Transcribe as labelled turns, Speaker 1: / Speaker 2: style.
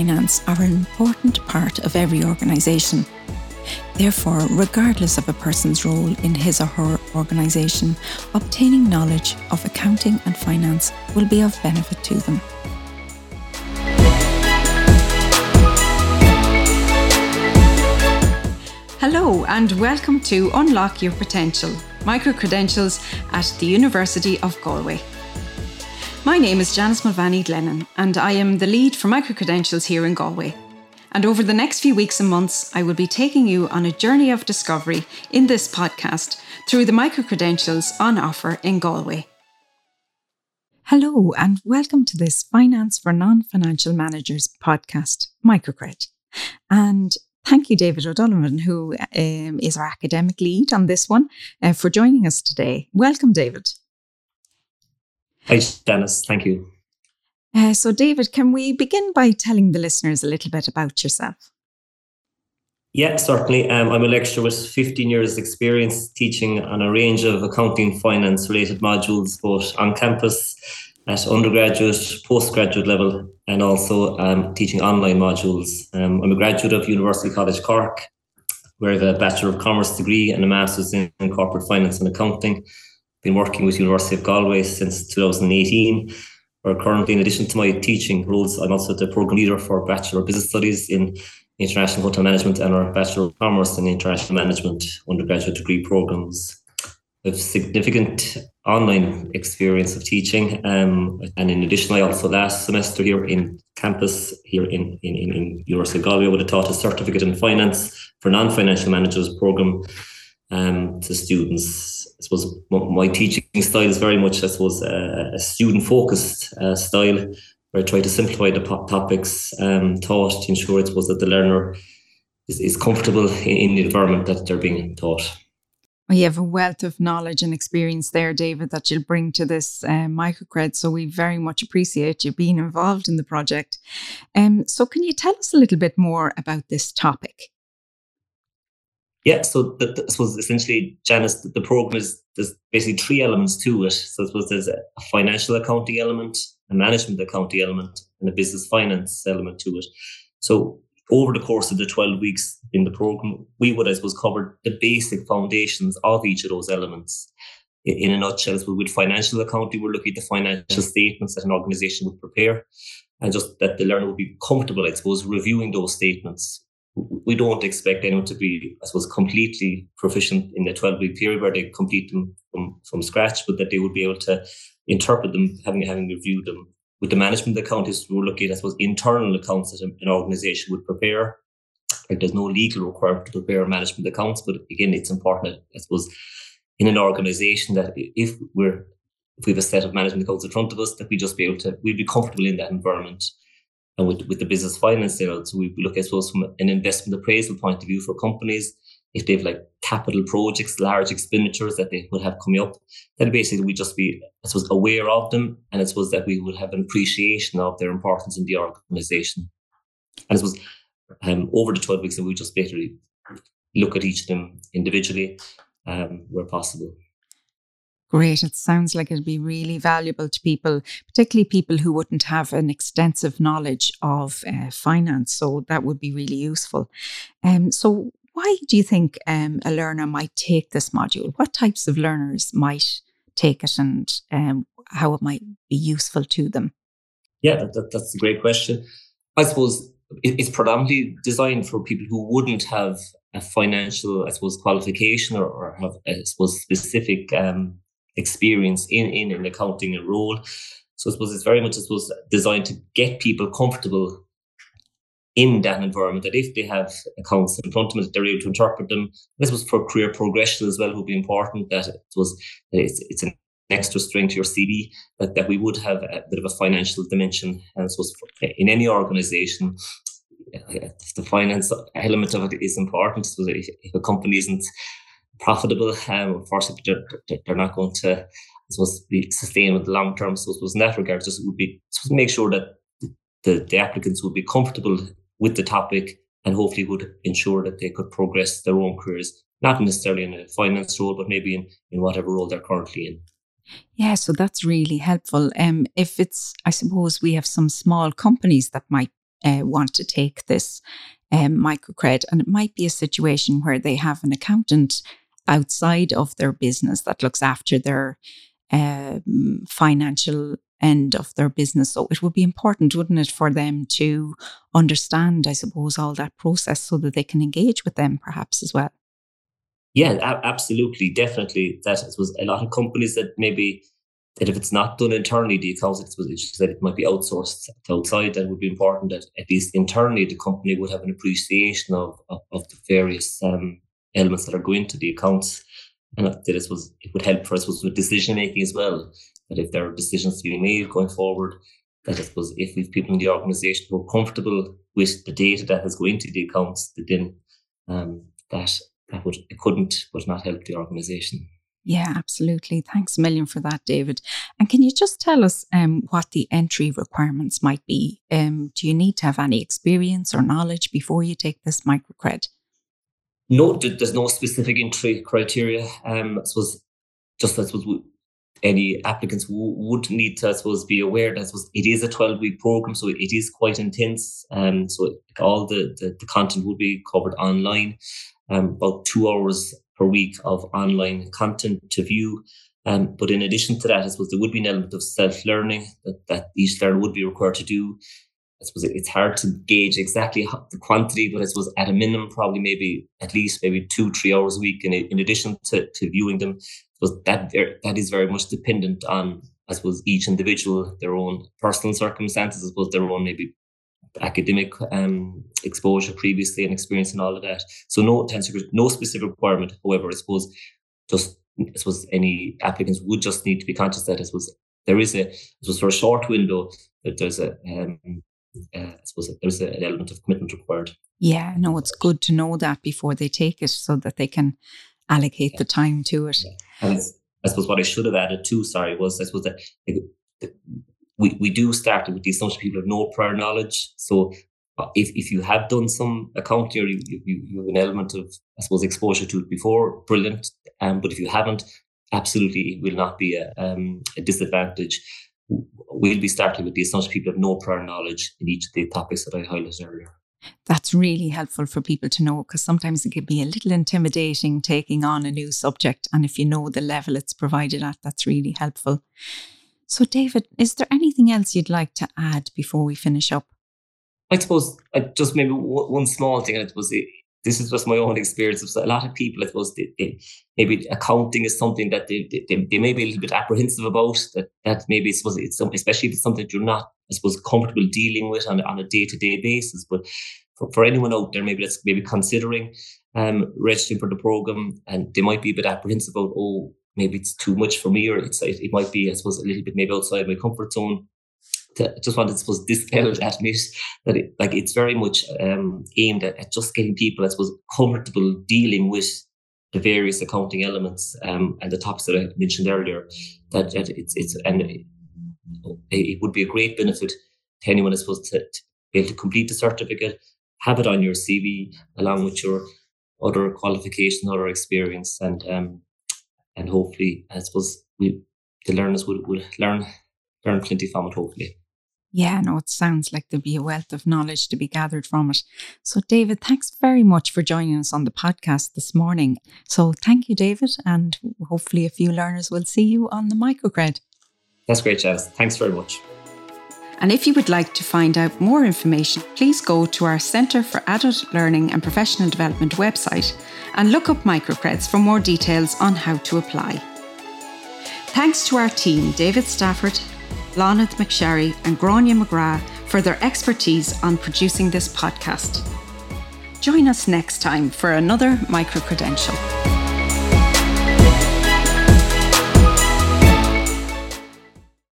Speaker 1: finance are an important part of every organisation. Therefore, regardless of a person's role in his or her organisation, obtaining knowledge of accounting and finance will be of benefit to them. Hello, and welcome to Unlock Your Potential Micro Credentials at the University of Galway. My name is Janice Mulvany Glennon, and I am the lead for Micro Credentials here in Galway. And over the next few weeks and months, I will be taking you on a journey of discovery in this podcast through the micro credentials on offer in Galway. Hello, and welcome to this Finance for Non Financial Managers podcast, Microcred. And thank you, David O'Donovan, who um, is our academic lead on this one, uh, for joining us today. Welcome, David.
Speaker 2: Hi, Janice. Thank you.
Speaker 1: Uh, so, David, can we begin by telling the listeners a little bit about yourself?
Speaker 2: Yeah, certainly. Um, I'm a lecturer with 15 years' experience teaching on a range of accounting, finance related modules, both on campus, at undergraduate, postgraduate level, and also um, teaching online modules. Um, I'm a graduate of University College Cork, where I have a Bachelor of Commerce degree and a Master's in Corporate Finance and Accounting been working with University of Galway since 2018. Where currently, in addition to my teaching roles, I'm also the program leader for Bachelor of Business Studies in International Hotel Management and our Bachelor of Commerce in International Management undergraduate degree programs. Have significant online experience of teaching. Um, and in addition, I also last semester here in campus here in, in, in University of Galway would have taught a certificate in finance for non-financial managers program um, to students I suppose my teaching style is very much, I suppose, a, a student focused uh, style where I try to simplify the topics um, taught to ensure, I suppose, that the learner is, is comfortable in, in the environment that they're being taught.
Speaker 1: You have a wealth of knowledge and experience there, David, that you'll bring to this uh, microcred. So we very much appreciate you being involved in the project. Um, so can you tell us a little bit more about this topic?
Speaker 2: Yeah, so the, the, I suppose essentially, Janice, the, the program is there's basically three elements to it. So I suppose there's a, financial accounting element, a management accounting element, and a business finance element to it. So over the course of the 12 weeks in the program, we would, I suppose, cover the basic foundations of each of those elements. In, in a nutshell, so with financial accounting, we're looking at the financial statements that an organization would prepare and just that the learner would be comfortable, I suppose, reviewing those statements we don't expect anyone to be, I suppose, completely proficient in the 12 week period where they complete them from, from scratch, but that they would be able to interpret them, having having reviewed them. With the management account, we're looking at, I suppose, internal accounts that an organization would prepare. Like there's no legal requirement to prepare management accounts, but again, it's important, I suppose, in an organization that if we're if we have a set of management accounts in front of us, that we just be able to, we'd be comfortable in that environment and with, with the business finance. So we look, I suppose, from an investment appraisal point of view for companies, if they've like capital projects, large expenditures that they would have coming up, then basically we just be, I suppose, aware of them. And I suppose that we would have an appreciation of their importance in the organization. And I suppose um, over the 12 weeks, that we just basically look at each of them individually um, where possible.
Speaker 1: Great. It sounds like it'd be really valuable to people, particularly people who wouldn't have an extensive knowledge of uh, finance. So that would be really useful. Um, so, why do you think um, a learner might take this module? What types of learners might take it and um, how it might be useful to them?
Speaker 2: Yeah, that, that's a great question. I suppose it's predominantly designed for people who wouldn't have a financial, I suppose, qualification or, or have, I suppose, specific um, experience in, in an accounting role. So I suppose it's very much, I suppose, designed to get people comfortable in that environment that if they have accounts in front of them, they're able to interpret them. This was for career progression as well, would be important that it was it's, it's an extra strength to your CV that, that we would have a bit of a financial dimension. And so in any organization, uh, the finance element of it is important. So if, if a company isn't profitable. Um, unfortunately, they're, they're not going to supposed to be sustainable in the long term. So, suppose in that regard, just would be to make sure that the, the applicants would be comfortable with the topic and hopefully would ensure that they could progress their own careers, not necessarily in a finance role, but maybe in, in whatever role they're currently in.
Speaker 1: Yeah, so that's really helpful. Um, if it's, I suppose we have some small companies that might uh, want to take this um, microcred. And it might be a situation where they have an accountant outside of their business that looks after their um, financial end of their business. So it would be important, wouldn't it, for them to understand, I suppose, all that process so that they can engage with them perhaps as well.
Speaker 2: Yeah, absolutely, definitely. That was a lot of companies that maybe that if it's not done internally, the accounts it's said it might be outsourced outside. That would be important that at least internally the company would have an appreciation of of, of the various um, elements that are going to the accounts, and that it was it would help for us with decision making as well. That if there are decisions to be made going forward, that I suppose if we've people in the organisation who are comfortable with the data that is going to the accounts, that then um, that that would it couldn't would not help the organisation.
Speaker 1: Yeah, absolutely. Thanks a million for that, David. And can you just tell us um, what the entry requirements might be? Um, do you need to have any experience or knowledge before you take this microcred?
Speaker 2: No, there's no specific entry criteria. Um, I suppose just I suppose any applicants would need to, I suppose, be aware that suppose, it is a 12 week program, so it, is quite intense. Um, so all the, the, the content would be covered online, um, about two hours per week of online content to view. Um, but in addition to that, I suppose there would be an element of self learning that, that each learner would be required to do. I suppose it's hard to gauge exactly the quantity, but I suppose at a minimum, probably maybe at least maybe two, three hours a week in, in addition to, to viewing them but that that is very much dependent on I suppose each individual, their own personal circumstances, I suppose their own maybe academic um, exposure previously and experience and all of that. So no no specific requirement. However, I suppose just I suppose any applicants would just need to be conscious that I suppose there is a I suppose for a short window that there's a um, uh, I suppose there's an element of commitment required.
Speaker 1: Yeah, no, it's good to know that before they take it so that they can allocate yeah. the time to it. Yeah.
Speaker 2: And I suppose what I should have added too, sorry, was I suppose that we, we do start with the assumption people have no prior knowledge. So uh, if, if you have done some accounting or you, you, you have an element of, I suppose, exposure to it before, brilliant. Um, but if you haven't, absolutely it will not be a, um, a disadvantage. We'll be starting with the assumption people have no prior knowledge in each of the topics that I highlighted earlier.
Speaker 1: That's really helpful for people to know because sometimes it can be a little intimidating taking on a new subject. And if you know the level it's provided at, that's really helpful. So, David, is there anything else you'd like to add before we finish up?
Speaker 2: I suppose I just maybe one small thing. I suppose this is just my own experience. A lot of people, I suppose, they, they, maybe accounting is something that they, they, they may be a little bit apprehensive about. That that maybe I suppose it's especially if it's something that you're not, I suppose, comfortable dealing with on, on a day to day basis. But for, for anyone out there, maybe that's maybe considering um, registering for the program, and they might be a bit apprehensive about, oh, maybe it's too much for me, or it's it, it might be, I suppose, a little bit maybe outside my comfort zone. To, just wanted to suppose dispel that myth that it, like it's very much um, aimed at, at, just getting people, I suppose, comfortable dealing with the various accounting elements um, and the topics that I mentioned earlier. That, that it's it's and it, it, would be a great benefit to anyone, I suppose, to, to be able to complete the certificate have it on your CV along with your other qualification, other experience, and um, and hopefully, I suppose we the learners will, will learn learn plenty from it. Hopefully.
Speaker 1: Yeah, no, it sounds like there'll be a wealth of knowledge to be gathered from it. So, David, thanks very much for joining us on the podcast this morning. So, thank you, David, and hopefully, a few learners will see you on the microcred.
Speaker 2: That's great, Jazz. Thanks very much.
Speaker 1: And if you would like to find out more information, please go to our Centre for Adult Learning and Professional Development website and look up microcreds for more details on how to apply. Thanks to our team, David Stafford, Lonith McSherry, and Grania McGrath, for their expertise on producing this podcast. Join us next time for another micro credential.